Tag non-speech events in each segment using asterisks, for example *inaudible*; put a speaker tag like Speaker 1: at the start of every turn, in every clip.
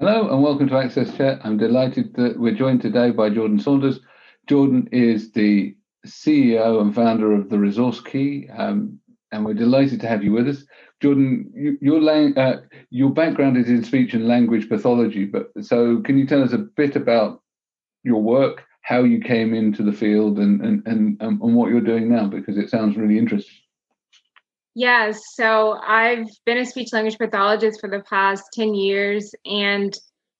Speaker 1: Hello and welcome to Access Chat. I'm delighted that we're joined today by Jordan Saunders. Jordan is the CEO and founder of the Resource Key, um, and we're delighted to have you with us. Jordan, you, your uh, your background is in speech and language pathology, but so can you tell us a bit about your work, how you came into the field, and and and, and what you're doing now? Because it sounds really interesting.
Speaker 2: Yes. So I've been a speech language pathologist for the past 10 years. And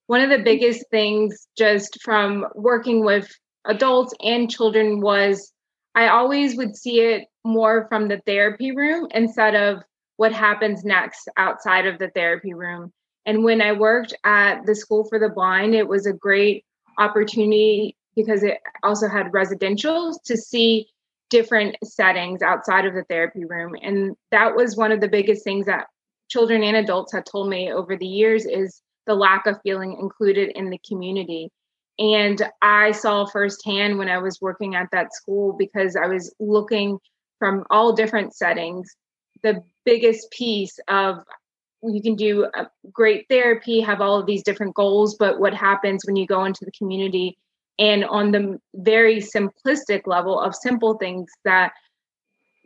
Speaker 2: one of the mm-hmm. biggest things just from working with adults and children was I always would see it more from the therapy room instead of what happens next outside of the therapy room. And when I worked at the School for the Blind, it was a great opportunity because it also had residential to see different settings outside of the therapy room. And that was one of the biggest things that children and adults have told me over the years is the lack of feeling included in the community. And i saw firsthand when i was working at that school because i was looking from all different settings. The biggest piece of you can do great therapy have all of these different goals but what happens when you go into the community and on the very simplistic level of simple things that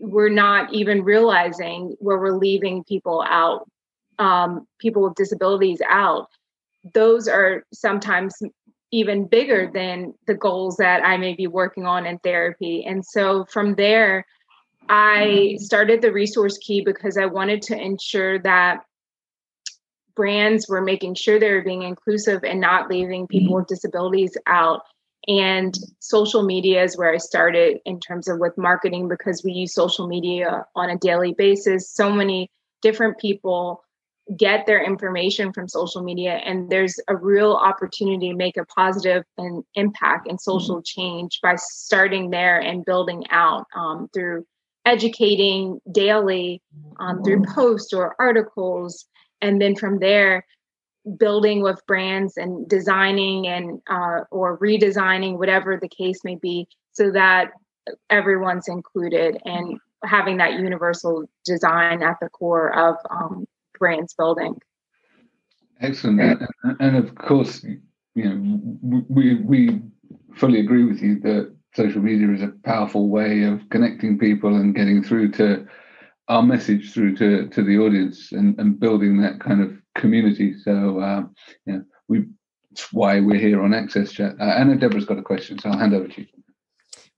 Speaker 2: we're not even realizing where we're leaving people out um, people with disabilities out. Those are sometimes even bigger than the goals that i may be working on in therapy. And so from there i started the resource key because i wanted to ensure that brands were making sure they were being inclusive and not leaving people with disabilities out and social media is where I started in terms of with marketing because we use social media on a daily basis. So many different people get their information from social media and there's a real opportunity to make a positive and impact and social mm-hmm. change by starting there and building out um, through educating daily um, through mm-hmm. posts or articles and then from there building with brands and designing and uh, or redesigning whatever the case may be so that everyone's included and having that universal design at the core of um, brands building.
Speaker 1: Excellent. And, and of course you know we we fully agree with you that social media is a powerful way of connecting people and getting through to our message through to, to the audience and, and building that kind of community. So, uh, yeah, we, that's why we're here on Access Chat. Uh, Anna Debra's got a question, so I'll hand over to you.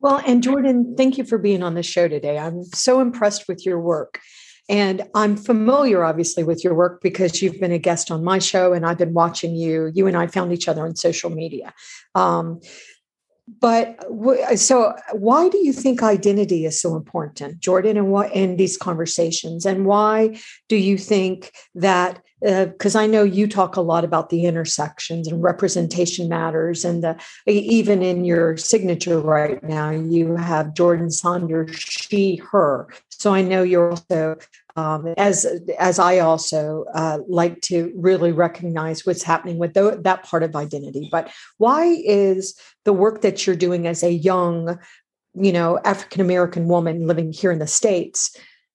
Speaker 3: Well, and Jordan, thank you for being on the show today. I'm so impressed with your work. And I'm familiar, obviously, with your work because you've been a guest on my show and I've been watching you. You and I found each other on social media. Um, but so why do you think identity is so important jordan and what in these conversations and why do you think that because uh, I know you talk a lot about the intersections and representation matters, and the, even in your signature right now, you have Jordan Saunders, she, her. So I know you're also, um, as as I also uh, like to really recognize what's happening with that part of identity. But why is the work that you're doing as a young, you know, African American woman living here in the states?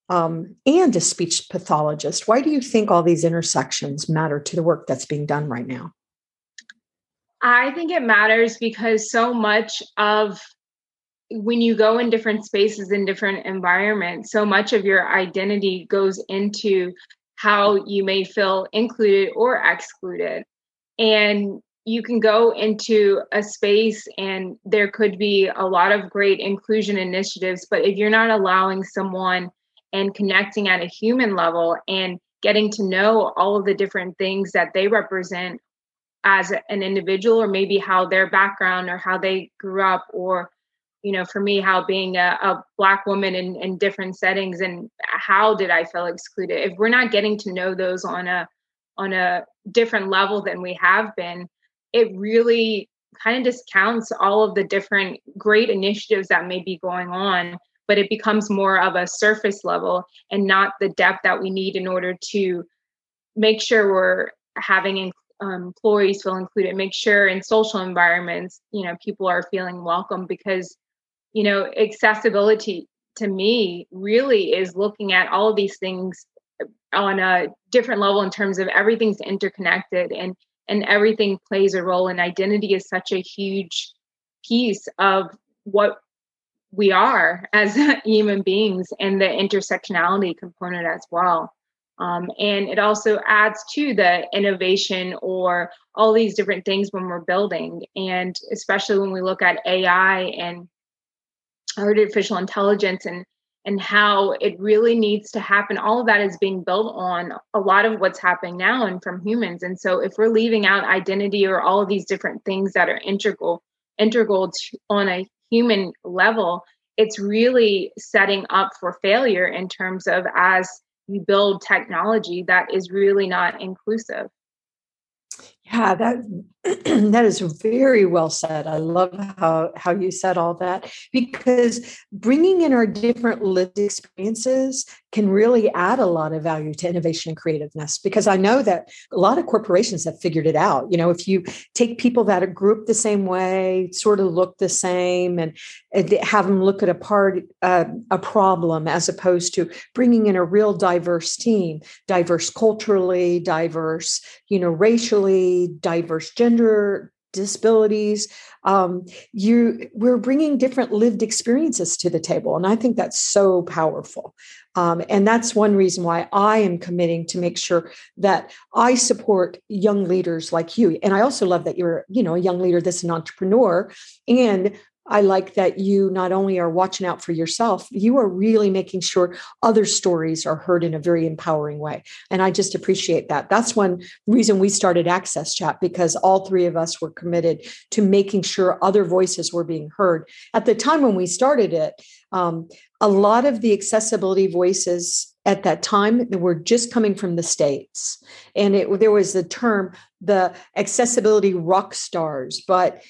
Speaker 3: Um, and a speech pathologist. Why do you think all these intersections matter to the work that's being done right now?
Speaker 2: I think it matters because so much of when you go in different spaces in different environments, so much of your identity goes into how you may feel included or excluded. And you can go into a space and there could be a lot of great inclusion initiatives, but if you're not allowing someone and connecting at a human level and getting to know all of the different things that they represent as an individual or maybe how their background or how they grew up or you know for me how being a, a black woman in, in different settings and how did i feel excluded? If we're not getting to know those on a on a different level than we have been it really kind of discounts all of the different great initiatives that may be going on but it becomes more of a surface level and not the depth that we need in order to make sure we're having um, employees feel included make sure in social environments you know people are feeling welcome because you know accessibility to me really is looking at all of these things on a different level in terms of everything's interconnected and and everything plays a role and identity is such a huge piece of what we are as *laughs* human beings and the intersectionality component as well um, and it also adds to the innovation or all these different things when we're building and especially when we look at ai and artificial intelligence and and how it really needs to happen. All of that is being built on a lot of what's happening now and from humans. And so if we're leaving out identity or all of these different things that are integral, integral to, on a human level, it's really setting up for failure in terms of as we build technology that is really not inclusive.
Speaker 3: Yeah, that *clears throat* that is very well said. I love how how you said all that because bringing in our different lived experiences can really add a lot of value to innovation and creativeness because I know that a lot of corporations have figured it out. You know, if you take people that are grouped the same way, sort of look the same, and, have them look at a part uh, a problem as opposed to bringing in a real diverse team, diverse culturally, diverse, you know, racially, diverse gender disabilities um, you we're bringing different lived experiences to the table and i think that's so powerful. Um, and that's one reason why i am committing to make sure that i support young leaders like you. And i also love that you're you know a young leader that's an entrepreneur and I like that you not only are watching out for yourself, you are really making sure other stories are heard in a very empowering way. And I just appreciate that. That's one reason we started Access Chat because all three of us were committed to making sure other voices were being heard. At the time when we started it, um, a lot of the accessibility voices at that time were just coming from the states and it, there was the term the accessibility rock stars but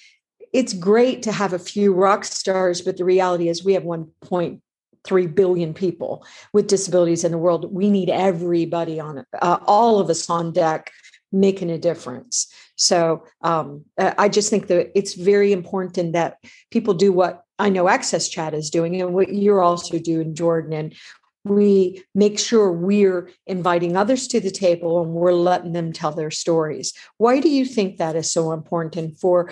Speaker 3: it's great to have a few rock stars, but the reality is we have 1.3 billion people with disabilities in the world. We need everybody on uh, all of us on deck making a difference. So um, I just think that it's very important that people do what I know Access Chat is doing and what you're also doing, Jordan. And we make sure we're inviting others to the table and we're letting them tell their stories. Why do you think that is so important for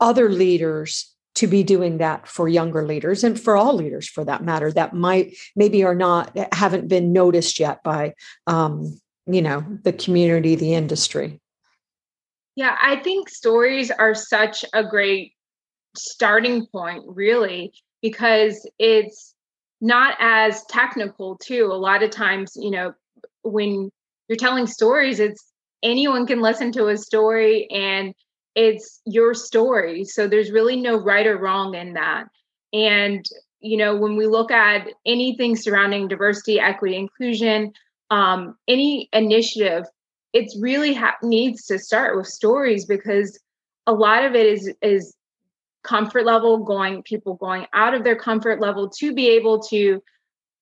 Speaker 3: other leaders to be doing that for younger leaders and for all leaders for that matter that might maybe are not haven't been noticed yet by um, you know the community the industry.
Speaker 2: Yeah i think stories are such a great starting point really because it's not as technical too. A lot of times you know when you're telling stories it's anyone can listen to a story and it's your story. So there's really no right or wrong in that. And you know when we look at anything surrounding diversity equity inclusion um, any initiative it's really ha- needs to start with stories because a lot of it is is comfort level going people going out of their comfort level to be able to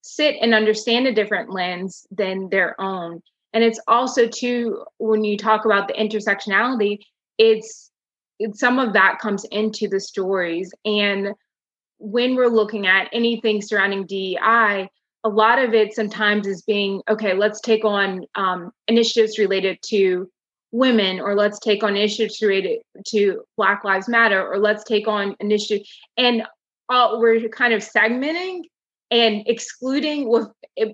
Speaker 2: sit and understand a different lens than their own. And it's also too when you talk about the intersectionality it's some of that comes into the stories and when we're looking at anything surrounding DEI, a lot of it sometimes is being okay. Let's take on um, initiatives related to women, or let's take on initiatives related to Black Lives Matter, or let's take on initiatives, and we're kind of segmenting and excluding. With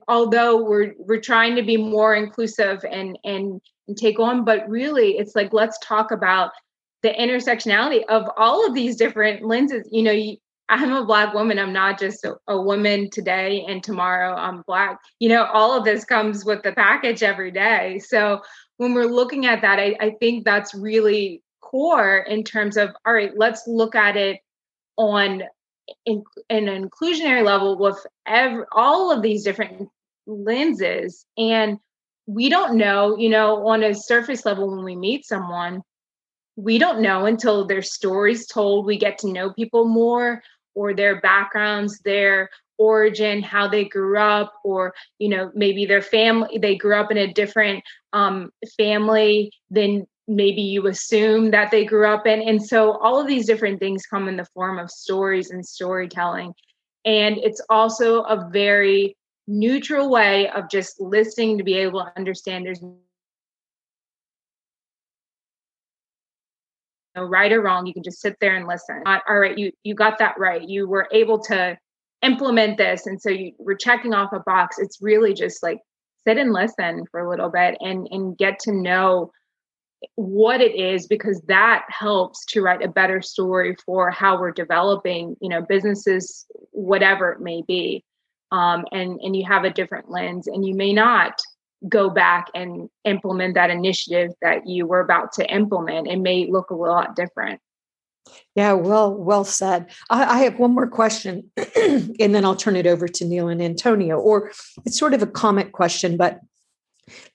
Speaker 2: although we're we're trying to be more inclusive and and, and take on, but really, it's like let's talk about the intersectionality of all of these different lenses. You know, you, I'm a black woman. I'm not just a, a, woman today and tomorrow I'm black. You know, all of this comes with the package every day. So when we're looking at that, I, I think that's really core in terms of all right, let's look at it on in, an inclusionary level with every, all of these different lenses. And we don't know, you know, on a surface level when we meet someone, we don't know until their stories told we get to know people more or their backgrounds their origin how they grew up or you know maybe their family they grew up in a different um, family than maybe you assume that they grew up in. And so all of these different things come in the form of stories and storytelling. And it's also a very neutral way of just listening to be able to understand. There's know, right or wrong. You can just sit there and listen. Not, all right, you you got that right. You were able to implement this, and so you were checking off a box. It's really just like sit and listen for a little bit and and get to know what it is because that helps to write a better story for how we're developing you know businesses whatever it may be um, and and you have a different lens and you may not go back and implement that initiative that you were about to implement. It may look a lot different.
Speaker 3: Yeah well well said. I, I have one more question *clears throat* and then i'll turn it over to neil and antonio or it's sort of a comment question but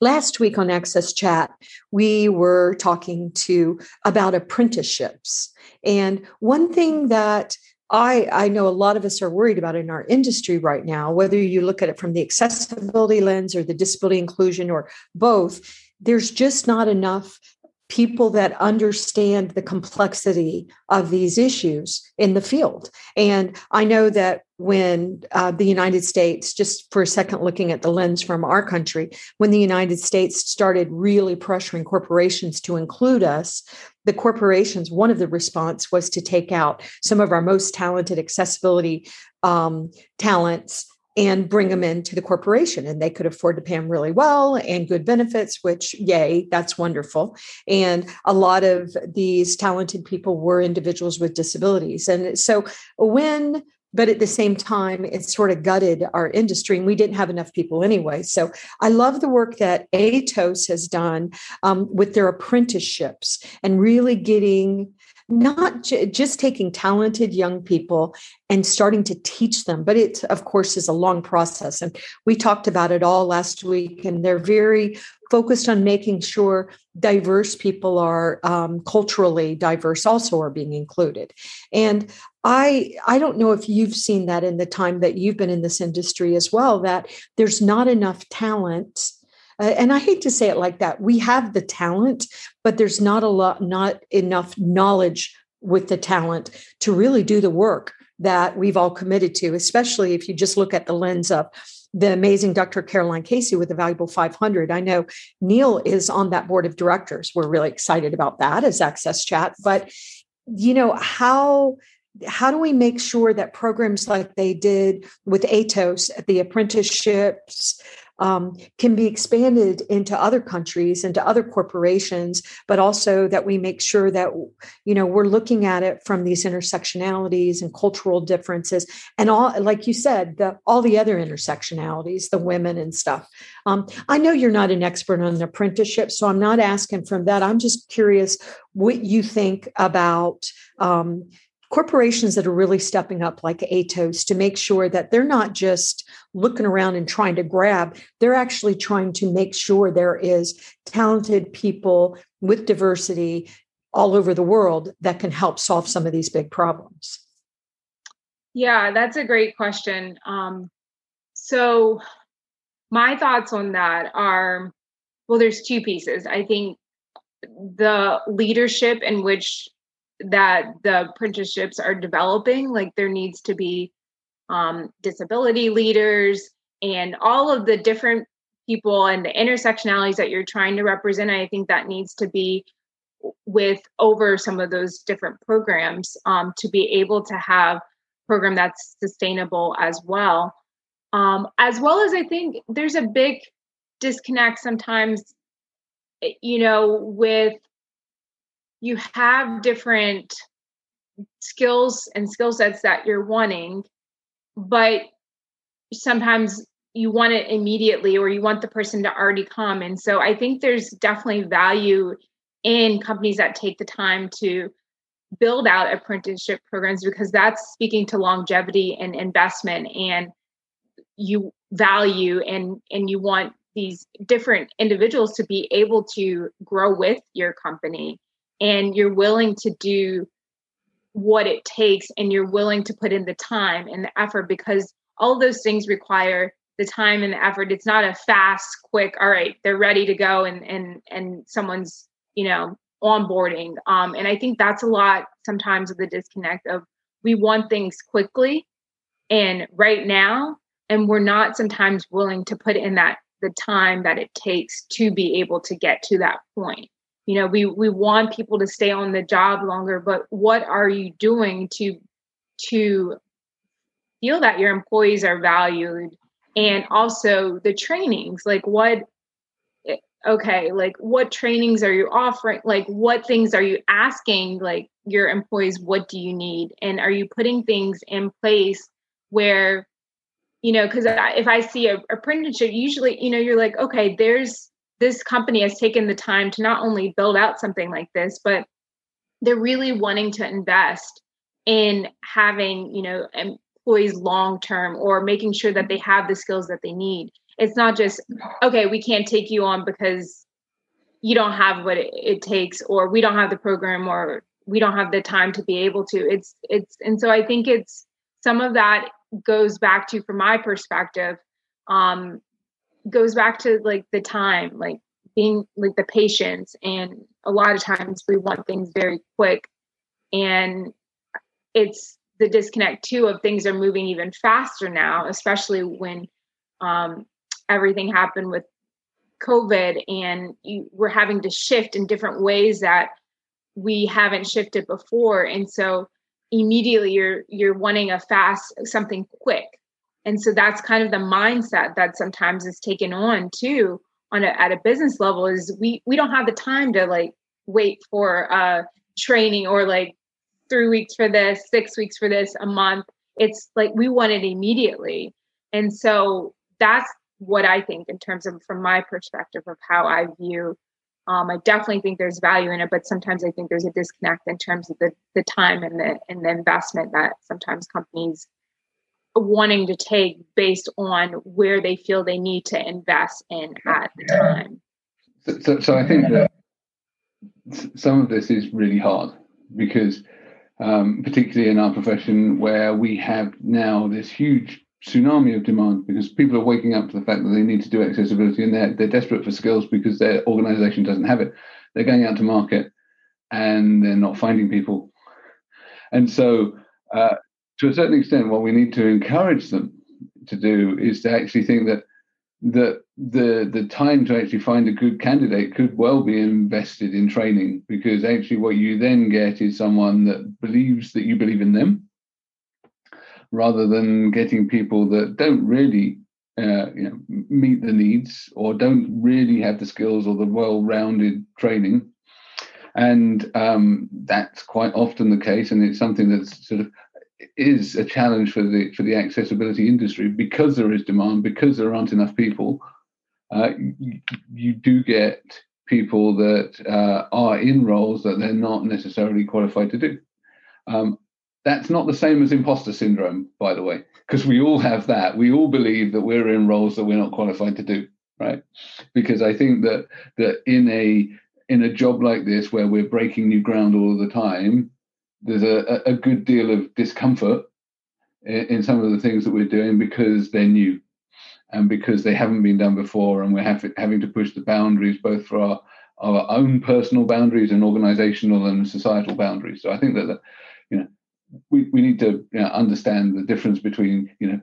Speaker 3: Last week on Access Chat, we were talking to about apprenticeships. And one thing that I, I know a lot of us are worried about in our industry right now, whether you look at it from the accessibility lens or the disability inclusion or both, there's just not enough people that understand the complexity of these issues in the field. And I know that when uh, the United States, just for a second looking at the lens from our country, when the United States started really pressuring corporations to include us, the corporations, one of the response was to take out some of our most talented accessibility um, talents and bring them into the corporation. And they could afford to pay them really well and good benefits which yay that's wonderful. And a lot of these talented people were individuals with disabilities. And so when but at the same time it sort of gutted our industry and we didn't have enough people anyway. So i love the work that atos has done um, with their apprenticeships and really getting not j- just taking talented young people and starting to teach them but it of course is a long process. And we talked about it all last week and they're very focused on making sure diverse people are um, culturally diverse also are being included. And i i don't know if you've seen that in the time that you've been in this industry as well that there's not enough talent uh, and I hate to say it like that. We have the talent, but there's not a lot, not enough knowledge with the talent to really do the work that we've all committed to, especially if you just look at the lens of the amazing Dr. Caroline Casey with the Valuable 500. I know Neil is on that board of directors. We're really excited about that as Access Chat. But, you know, how how do we make sure that programs like they did with ATOS, the apprenticeships, um, can be expanded into other countries into other corporations but also that we make sure that you know we're looking at it from these intersectionalities and cultural differences and all like you said the all the other intersectionalities the women and stuff. Um, i know you're not an expert on apprenticeship so i'm not asking from that. I'm just curious what you think about um, corporations that are really stepping up like atos to make sure that they're not just looking around and trying to grab they're actually trying to make sure there is talented people with diversity all over the world that can help solve some of these big problems.
Speaker 2: Yeah that's a great question. Um, so my thoughts on that are well there's two pieces. I think the leadership in which that the apprenticeships are developing like there needs to be um, disability leaders and all of the different people and the intersectionalities that you're trying to represent i think that needs to be with over some of those different programs um, to be able to have program that's sustainable as well. Um, as well as i think there's a big disconnect sometimes eh, you know with you have different skills and skill sets that you're wanting, but sometimes you want it immediately or you want the person to already come. And so I think there's definitely value in companies that take the time to build out apprenticeship programs because that's speaking to longevity and investment and you value and and you want these different individuals to be able to grow with your company and you're willing to do what it takes and you're willing to put in the time and the effort because all those things require the time and the effort. It's not a fast quick all right they're ready to go and and and someone's you know onboarding. Um and i think that's a lot sometimes of the disconnect of we want things quickly and right now and we're not sometimes willing to put in that the time that it takes to be able to get to that point you know we we want people to stay on the job longer but what are you doing to to feel that your employees are valued and also the trainings? Like what okay like what trainings are you offering? Like what things are you asking like your employees what do you need? And are you putting things in place where you know because if i see a apprenticeship usually you know you're like okay there's this company has taken the time to not only build out something like this but they're really wanting to invest in having you know employees long term or making sure that they have the skills that they need. It's not just okay we can't take you on because you don't have what it, it takes or we don't have the program or we don't have the time to be able to. It's it's and so i think it's some of that goes back to from my perspective um goes back to like the time like being like the patience and a lot of times we want things very quick and it's the disconnect too of things are moving even faster now especially when um, everything happened with covid and you, we're having to shift in different ways that we haven't shifted before and so immediately you're you're wanting a fast something quick and so that's kind of the mindset that sometimes is taken on too on a, at a business level is we we don't have the time to like wait for uh training or like three weeks for this six weeks for this a month. It's like we want it immediately. And so that's what i think in terms of from my perspective of how i view um, I definitely think there's value in it, but sometimes I think there's a disconnect in terms of the the time and the and the investment that sometimes companies wanting to take based on where they feel they need to invest in at the time.
Speaker 1: So, so, so I think that some of this is really hard because, um, particularly in our profession, where we have now this huge tsunami of demand because people are waking up to the fact that they need to do accessibility and they're, they're desperate for skills because their organization doesn't have it. They're going out to market and they're not finding people. And so, uh, to a certain extent, what we need to encourage them to do is to actually think that that the the time to actually find a good candidate could well be invested in training because actually what you then get is someone that believes that you believe in them rather than getting people that don't really uh, you know, meet the needs or don't really have the skills or the well-rounded training. And um, that's quite often the case, and it's something that's sort of is a challenge for the for the accessibility industry because there is demand because there aren't enough people. Uh, you, you, do get people that uh, are in roles that they're not necessarily qualified to do. Um, that's not the same as imposter syndrome, by the way, because we all have that. We all believe that we're in roles that we're not qualified to do, right? Because I think that that in a in a job like this where we're breaking new ground all the time, there's a, a good deal of discomfort in, some of the things that we're doing because they're new and because they haven't been done before, and we're have, having to push the boundaries both for our our own personal boundaries and organizational and societal boundaries. So I think that, you know we, we need to you know, understand the difference between you know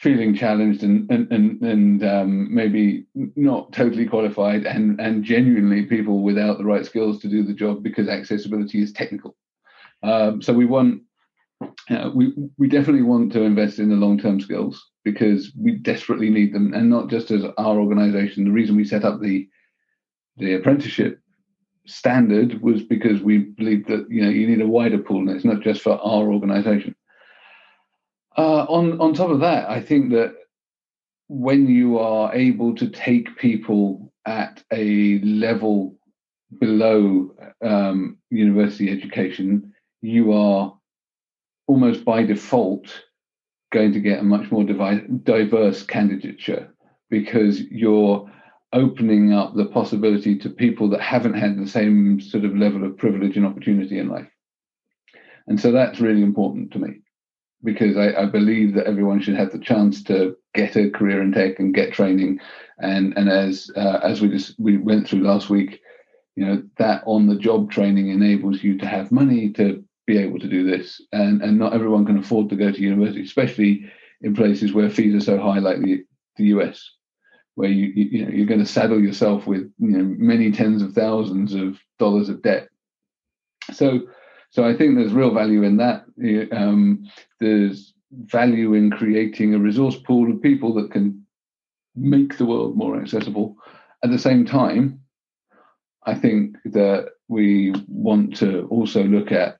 Speaker 1: feeling challenged and and and, and um, maybe not totally qualified and and genuinely people without the right skills to do the job because accessibility is technical. Um, so we want uh, we we definitely want to invest in the long term skills because we desperately need them, and not just as our organisation. The reason we set up the the apprenticeship standard was because we believe that you know you need a wider pool, and it's not just for our organisation. Uh, on on top of that, I think that when you are able to take people at a level below um, university education, you are almost by default going to get a much more diverse candidature because you're opening up the possibility to people that haven't had the same sort of level of privilege and opportunity in life. And so that's really important to me because I, I, believe that everyone should have the chance to get a career in tech and get training. And and as uh, as we just we went through last week, you know that on the job training enables you to have money to be able to do this. And and not everyone can afford to go to university, especially in places where fees are so high like the the US. where you you know you're going to saddle yourself with you know many tens of thousands of dollars of debt. So so I think there's real value in that. Um, there's value in creating a resource pool of people that can make the world more accessible. At the same time, I think that we want to also look at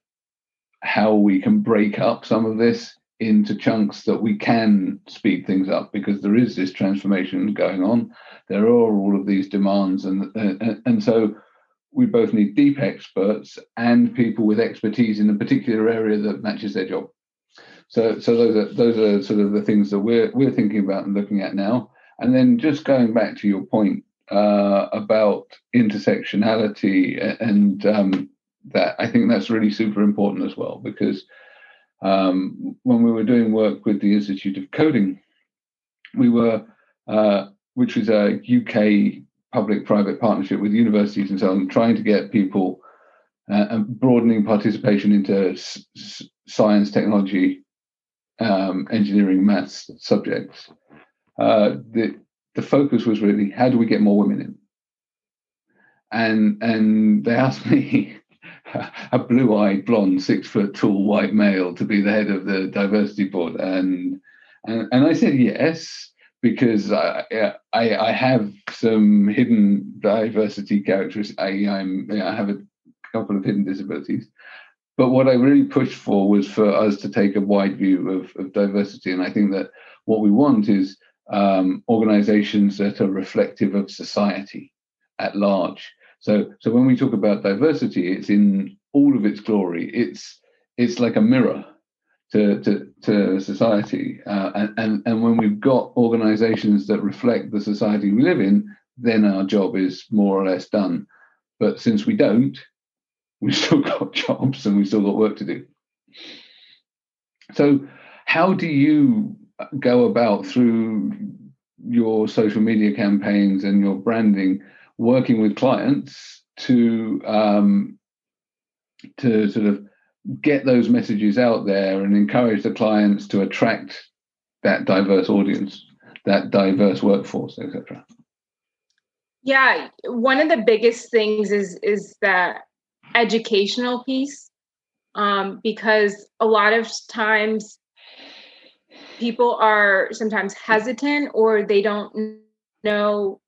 Speaker 1: how we can break up some of this into chunks that we can speed things up because there is this transformation going on. There are all of these demands, and and, and so we both need deep experts and people with expertise in a particular area that matches their job. So so those are those are sort of the things that we're we're thinking about and looking at now. And then just going back to your point uh, about intersectionality and um, that, I think that's really super important as well because um, when we were doing work with the Institute of Coding, we were, uh, which was a UK public-private partnership with universities and so on, trying to get people uh, and broadening participation into s- science, technology, um, engineering, maths subjects. Uh, the the focus was really how do we get more women in, and and they asked *laughs* me *laughs* a blue-eyed, blonde, six-foot-tall white male to be the head of the diversity board, and and, and I said yes because I, I, I have some hidden diversity characteristics. I I'm I have a couple of hidden disabilities, but what I really pushed for was for us to take a wide view of, of diversity, and I think that what we want is um, organizations that are reflective of society at large. So, so when we talk about diversity, it's in all of its glory. It's it's like a mirror to to, to society, uh, and, and and when we've got organisations that reflect the society we live in, then our job is more or less done. But since we don't, *laughs* we've still got jobs and we've still got work to do. So, how do you go about through your social media campaigns and your branding? Working with clients to um, to sort of get those messages out there and encourage the clients to attract that diverse audience, that diverse workforce, etc.
Speaker 2: Yeah, one of the biggest things is is that educational piece, um, because a lot of times people are sometimes hesitant or they don't know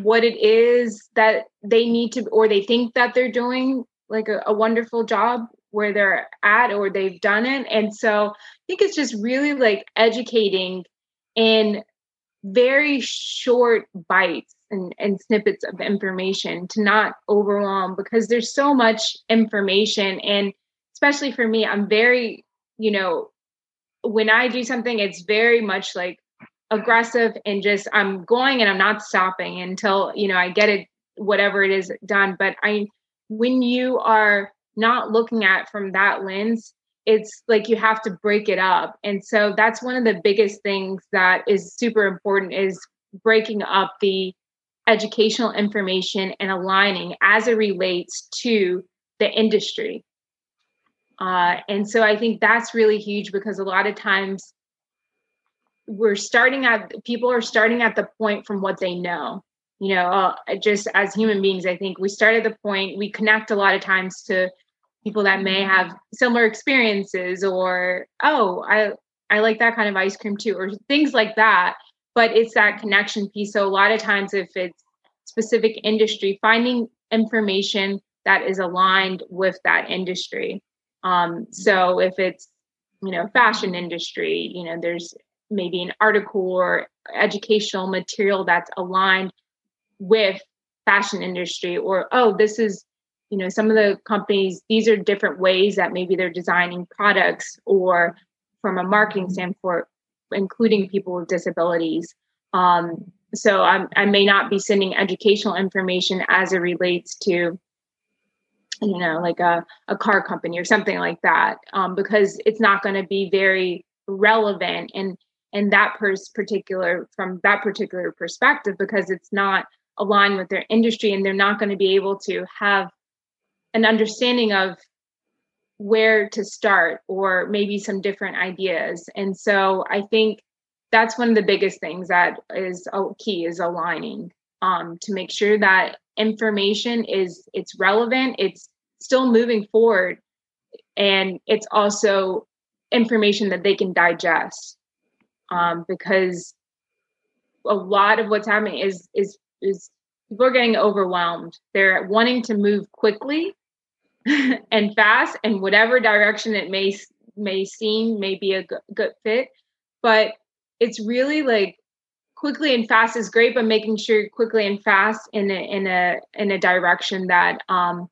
Speaker 2: what it is that they need to or they think that they're doing like a, a, wonderful job where they're at or they've done it. And so i think it's just really like educating in very short bites and, and snippets of information to not overwhelm because there's so much information. And especially for me i'm very you know when i do something it's very much like aggressive and just I'm going and I'm not stopping until you know I get it whatever it is done. But I when you are not looking at from that lens it's like you have to break it up. And so that's one of the biggest things that is super important is breaking up the educational information and aligning as it relates to the industry. Uh, and so i think that's really huge because a lot of times we're starting at people are starting at the point from what they know. You know uh, just as human beings i think we start at the point we connect a lot of times to people that may have similar experiences or oh i i like that kind of ice cream too or things like that. But it's that connection piece. So a lot of times if it's specific industry finding information that is aligned with that industry. Um so if it's you know fashion industry you know there's maybe an article or educational material that's aligned with fashion industry or oh this is you know some of the companies these are different ways that maybe they're designing products or from a marketing standpoint including people with disabilities. Um, so I'm, i may not be sending educational information as it relates to you know like a, a car company or something like that um, because it's not going to be very relevant and and that pers- particular from that particular perspective because it's not aligned with their industry and they're not going to be able to have an understanding of where to start or maybe some different ideas. And so i think that's one of the biggest things that is a key is aligning um, to make sure that information is it's relevant it's still moving forward and it's also information that they can digest um, because a lot of what's happening is is is people are getting overwhelmed. They're wanting to move quickly *laughs* and fast and whatever direction it may may seem may be a good, good fit. But it's really like quickly and fast is great but making sure quickly and fast in a in a in a direction that um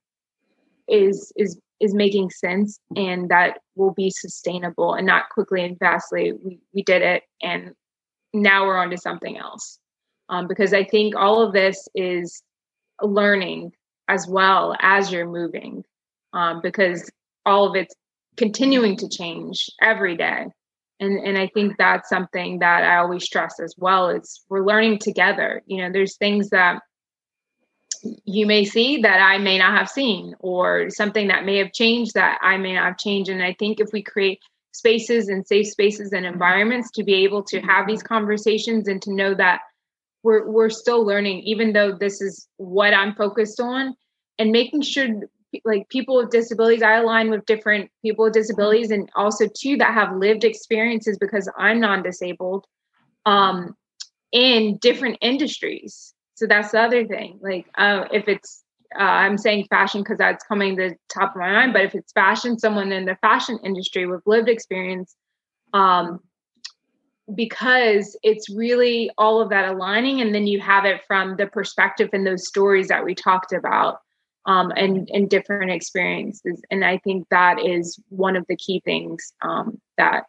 Speaker 2: is is is making sense and that will be sustainable and not quickly and fastly. We, we did it and now we're on to something else. Um, because i think all of this is learning as well as you're moving um, because all of it's continuing to change every day. And and i think that's something that i always stress as well. It's we're learning together. You know there's things that you may see that I may not have seen, or something that may have changed that I may not have changed. And I think if we create spaces and safe spaces and environments to be able to have these conversations and to know that we're we're still learning, even though this is what I'm focused on, and making sure like people with disabilities, I align with different people with disabilities, and also too that have lived experiences because I'm non-disabled, um, in different industries so that's the other thing. Like, uh, if it's, uh, I'm saying fashion because that's coming to the top of my mind, but if it's fashion, someone in the fashion industry with lived experience, um, because it's really all of that aligning, and then you have it from the perspective and those stories that we talked about, um, and and different experiences. And I think that is one of the key things um, that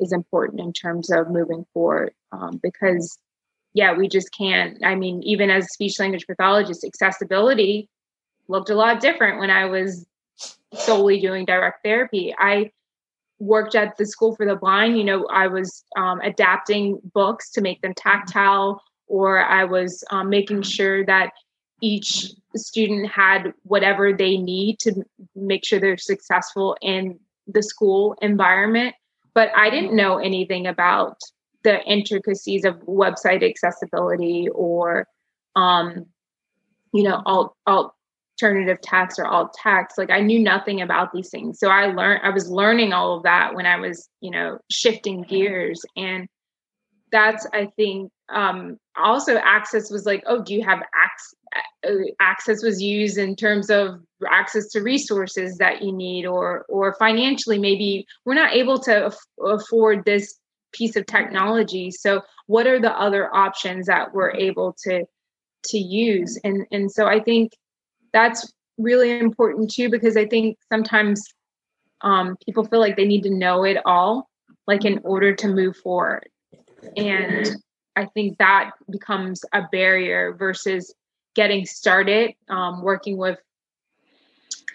Speaker 2: is important in terms of moving forward, um, because yeah, we just can't. I mean, even as speech language pathologist, accessibility looked a lot different when I was solely doing direct therapy. I worked at the school for the blind. You know, I was um, adapting books to make them tactile, or I was um, making sure that each student had whatever they need to make sure they're successful in the school environment. But I didn't know anything about the intricacies of website accessibility or um, you know alt, alternative text or alt text like i knew nothing about these things. So i learned i was learning all of that when i was you know shifting gears. And that's i think um also access was like oh do you have access uh, access was used in terms of access to resources that you need or or financially maybe we're not able to aff- afford this piece of technology. So what are the other options that we're able to to use? And and so i think that's really important too because i think sometimes um, people feel like they need to know it all like in order to move forward. And i think that becomes a barrier versus getting started um, working with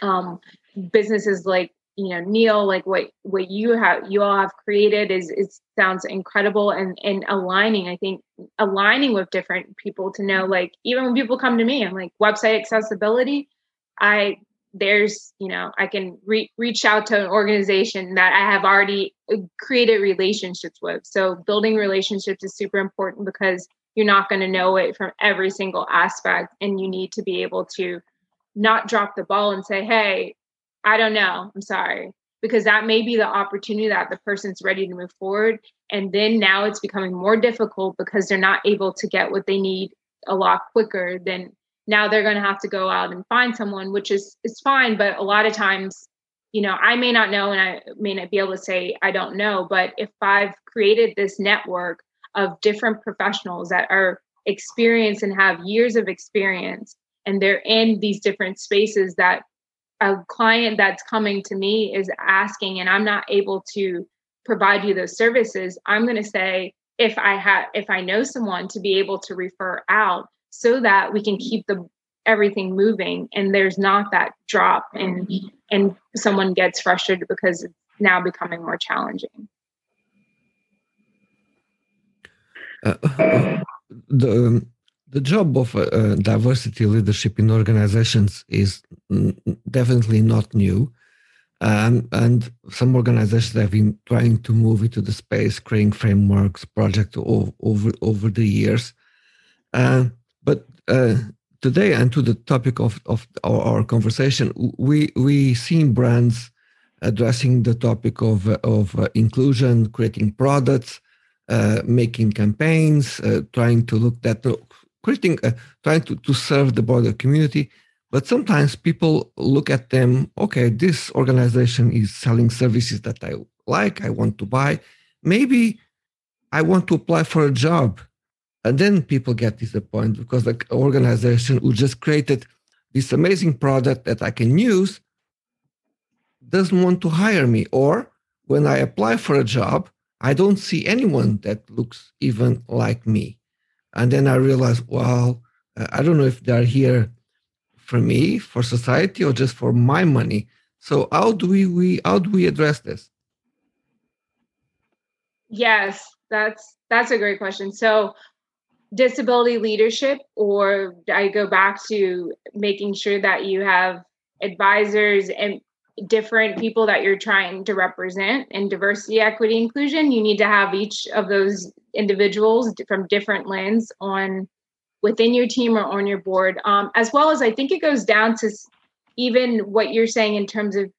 Speaker 2: um, businesses like you know neil like what what you have you all have created is it sounds incredible and and aligning i think aligning with different people to know like even when people come to me i'm like website accessibility i there's you know i can re- reach out to an organization that i have already uh, created relationships with. So building relationships is super important because you're not going to know it from every single aspect and you need to be able to not drop the ball and say hey I don't know. I'm sorry. Because that may be the opportunity that the person's ready to move forward. And then now it's becoming more difficult because they're not able to get what they need a lot quicker. Then now they're going to have to go out and find someone, which is is fine. But a lot of times, you know, I may not know and I may not be able to say I don't know. But if I've created this network of different professionals that are experienced and have years of experience and they're in these different spaces that a client that's coming to me is asking and i'm not able to provide you those services i'm going to say if i have if i know someone to be able to refer out so that we can keep the everything moving and there's not that drop and and someone gets frustrated because it's now becoming more challenging.
Speaker 4: Uh, uh, uh the um, the job of uh, diversity leadership in organizations is definitely not new. Um, and some organizations have been trying to move into the space, creating frameworks, projects over, over, the years. Uh, but uh, today, and to the topic of, of our, our, conversation, we, we see brands addressing the topic of, of uh, inclusion, creating products, uh, making campaigns, uh, trying to look at creating, uh, trying to, to serve the broader community. But sometimes people look at them, okay, this organization is selling services that I like, I want to buy. Maybe I want to apply for a job. And then people get disappointed because the organization who just created this amazing product that I can use doesn't want to hire me. Or when I apply for a job, I don't see anyone that looks even like me. And then I realized, well, uh, I don't know if they're here for me, for society, or just for my money. So how do we, we how do we address this?
Speaker 2: Yes, that's that's a great question. So disability leadership, or I go back to making sure that you have advisors and different people that you're trying to represent in diversity, equity, inclusion, you need to have each of those individuals from different lens on within your team or on your board. Um, as well as I think it goes down to even what you're saying in terms of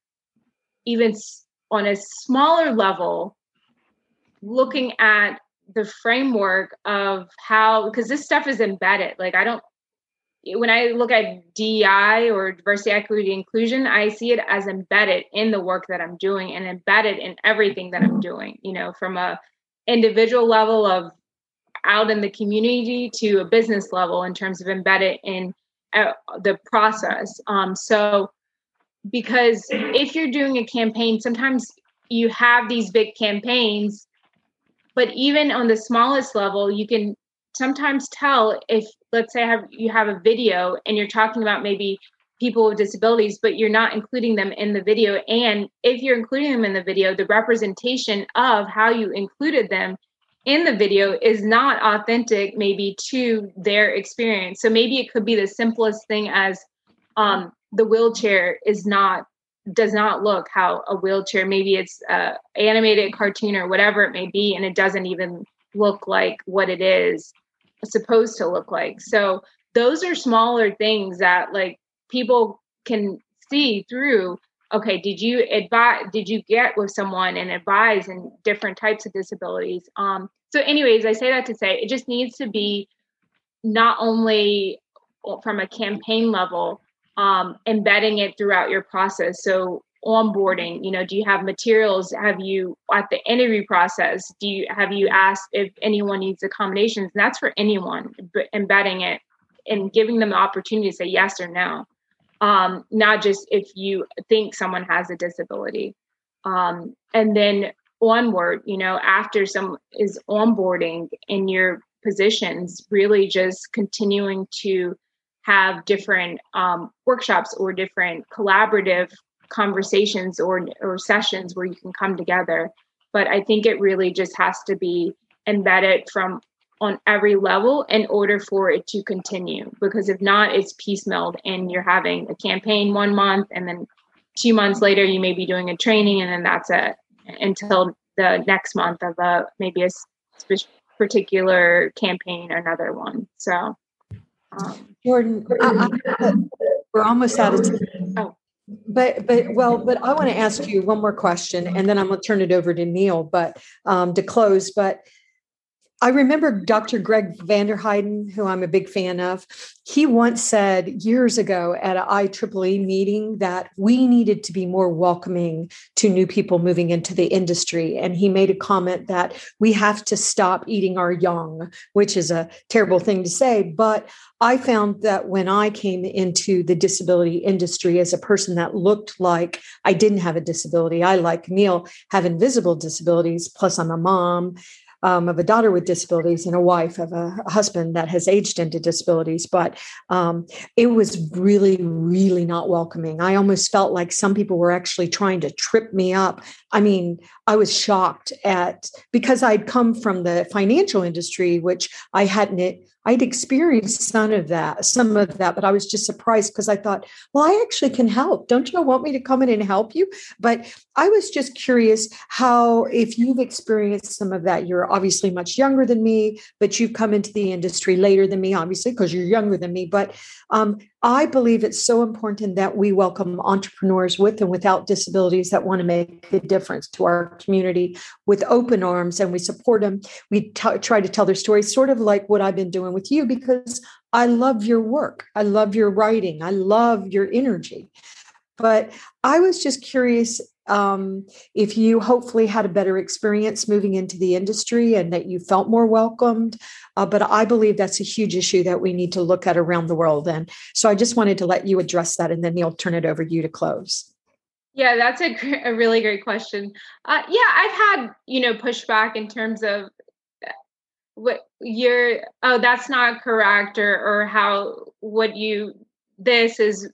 Speaker 2: even on a smaller level, looking at the framework of how because this stuff is embedded. Like I don't when I look at DEI or diversity, equity, inclusion, I see it as embedded in the work that I'm doing and embedded in everything that I'm doing, you know, from a individual level of out in the community to a business level in terms of embedded in uh, the process. Um, so, because if you're doing a campaign, sometimes you have these big campaigns, but even on the smallest level, you can sometimes tell if let's say have you have a video and you're talking about maybe people with disabilities but you're not including them in the video. And if you're including them in the video the representation of how you included them in the video is not authentic maybe to their experience. So maybe it could be the simplest thing as um, the wheelchair is not does not look how a wheelchair maybe it's a animated cartoon or whatever it may be and it doesn't even look like what it is supposed to look like. So those are smaller things that like people can see through okay did you advise did you get with someone and advise in different types of disabilities um so anyways i say that to say it just needs to be not only from a campaign level um embedding it throughout your process so onboarding you know do you have materials? Have you at the interview process do you have you asked if anyone needs accommodations? And that's for anyone but embedding it and giving them the opportunity to say yes or no. Um, not just if you think someone has a disability. Um, and then onward you know after some is onboarding in your positions really just continuing to have different um, workshops or different collaborative conversations or or sessions where you can come together. But i think it really just has to be embedded from on every level in order for it to continue. Because if not it's piecemealed and you're having a campaign one month and then two months later you may be doing a training and then that's it until the next month of a maybe a sp- particular campaign or another one. So
Speaker 3: um, jordan I, I, we're almost out of time. Oh but but well but i want to ask you one more question and then i'm going to turn it over to neil but um, to close but I remember Dr. Greg Vanderheiden, who I'm a big fan of. He once said years ago at an IEEE meeting that we needed to be more welcoming to new people moving into the industry. And he made a comment that we have to stop eating our young, which is a terrible thing to say. But I found that when I came into the disability industry as a person that looked like I didn't have a disability, I, like Neil, have invisible disabilities, plus I'm a mom um, of a daughter with disabilities and a wife of a husband that has aged into disabilities. But um, it was really, really not welcoming. I almost felt like some people were actually trying to trip me up. I mean, I was shocked at because I'd come from the financial industry, which I hadn't I'd experienced some of that, some of that, but I was just surprised because I thought, well, I actually can help. Don't you want me to come in and help you? But I was just curious how, if you've experienced some of that, you're obviously much younger than me, but you've come into the industry later than me, obviously, because you're younger than me. But um, I believe it's so important that we welcome entrepreneurs with and without disabilities that want to make a difference to our community with open arms and we support them. We t- try to tell their stories, sort of like what I've been doing with you, because I love your work. I love your writing. I love your energy. But I was just curious um, if you hopefully had a better experience moving into the industry and that you felt more welcomed. Uh, but I believe that's a huge issue that we need to look at around the world. And so I just wanted to let you address that, and then Neil turn it over to you to close.
Speaker 2: Yeah, that's a, a really great question. Uh, yeah, I've had you know pushback in terms of uh, what you're oh that's not correct or or how what you this is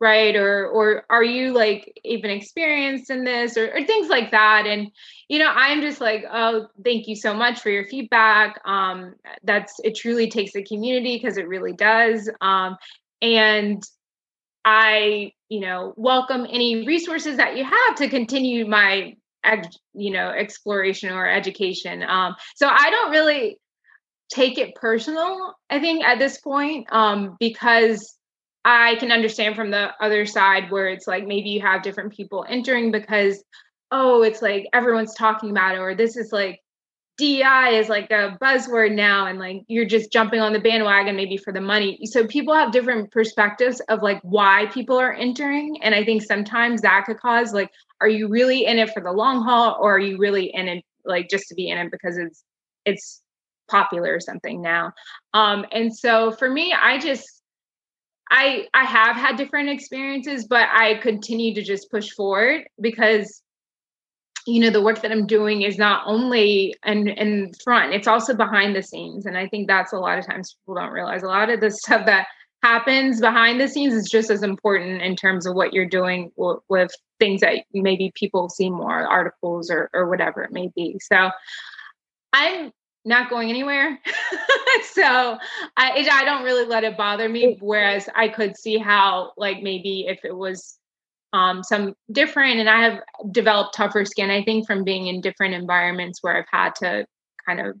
Speaker 2: right? Or or are you like even experienced in this or, or things like that? And you know i'm just like oh thank you so much for your feedback. Um that's it truly takes the community because it really does. Um and i you know welcome any resources that you have to continue my you know exploration or education. Um so i don't really take it personal i think at this point um because I can understand from the other side where it's like maybe you have different people entering because, oh, it's like everyone's talking about it, or this is like DI is like a buzzword now, and like you're just jumping on the bandwagon maybe for the money. So people have different perspectives of like why people are entering. And I think sometimes that could cause like, are you really in it for the long haul, or are you really in it like just to be in it because it's it's popular or something now? Um, and so for me, I just I I have had different experiences, but I continue to just push forward because you know the work that I'm doing is not only in in front, it's also behind the scenes. And I think that's a lot of times people don't realize a lot of the *laughs* stuff that happens behind the scenes is just as important in terms of what you're doing w- with things that maybe people see more articles or or whatever it may be. So I'm not going anywhere. *laughs* so I I don't really let it bother me. Whereas I could see how like maybe if it was um, some different, and I have developed tougher skin. I think from being in different environments where I've had to kind of,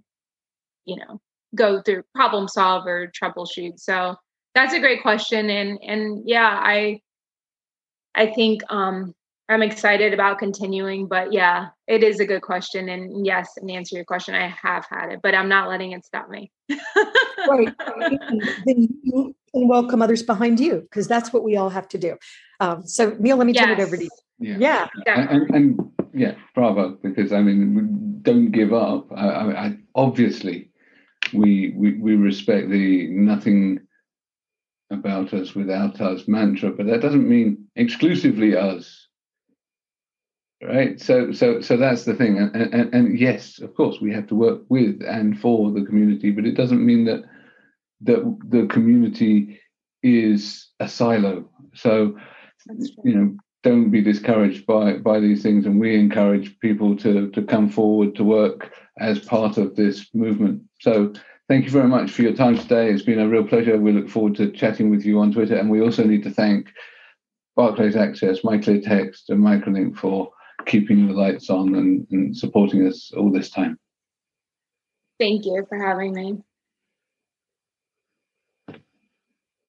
Speaker 2: you know, go through problem solve or troubleshoot. So that's a great question, and and yeah, I I think um, I'm excited about continuing, but yeah, it is a good question. And yes, and answer your question, I have had it, but I'm not letting it stop me. *laughs*
Speaker 3: right. Then you can welcome others behind you because that's what we all have to do. Um, so Neil, let me yes. turn it over to you.
Speaker 1: Yeah. yeah. And, and, yeah, bravo, because I mean, don't give up. I, I, I obviously we, we, we respect the nothing about us without us mantra, but that doesn't mean exclusively us right? So so so that's the thing. And, and, and yes of course we have to work with and for the community but it doesn't mean that that the community is a silo. So you know don't be discouraged by by these things. And we encourage people to to come forward to work as part of this movement. So thank you very much for your time today. It's been a real pleasure. We look forward to chatting with you on twitter. And we also need to thank barclays access mycleartext and microlink for keeping the lights on and, and supporting us all this time.
Speaker 2: Thank you for having me.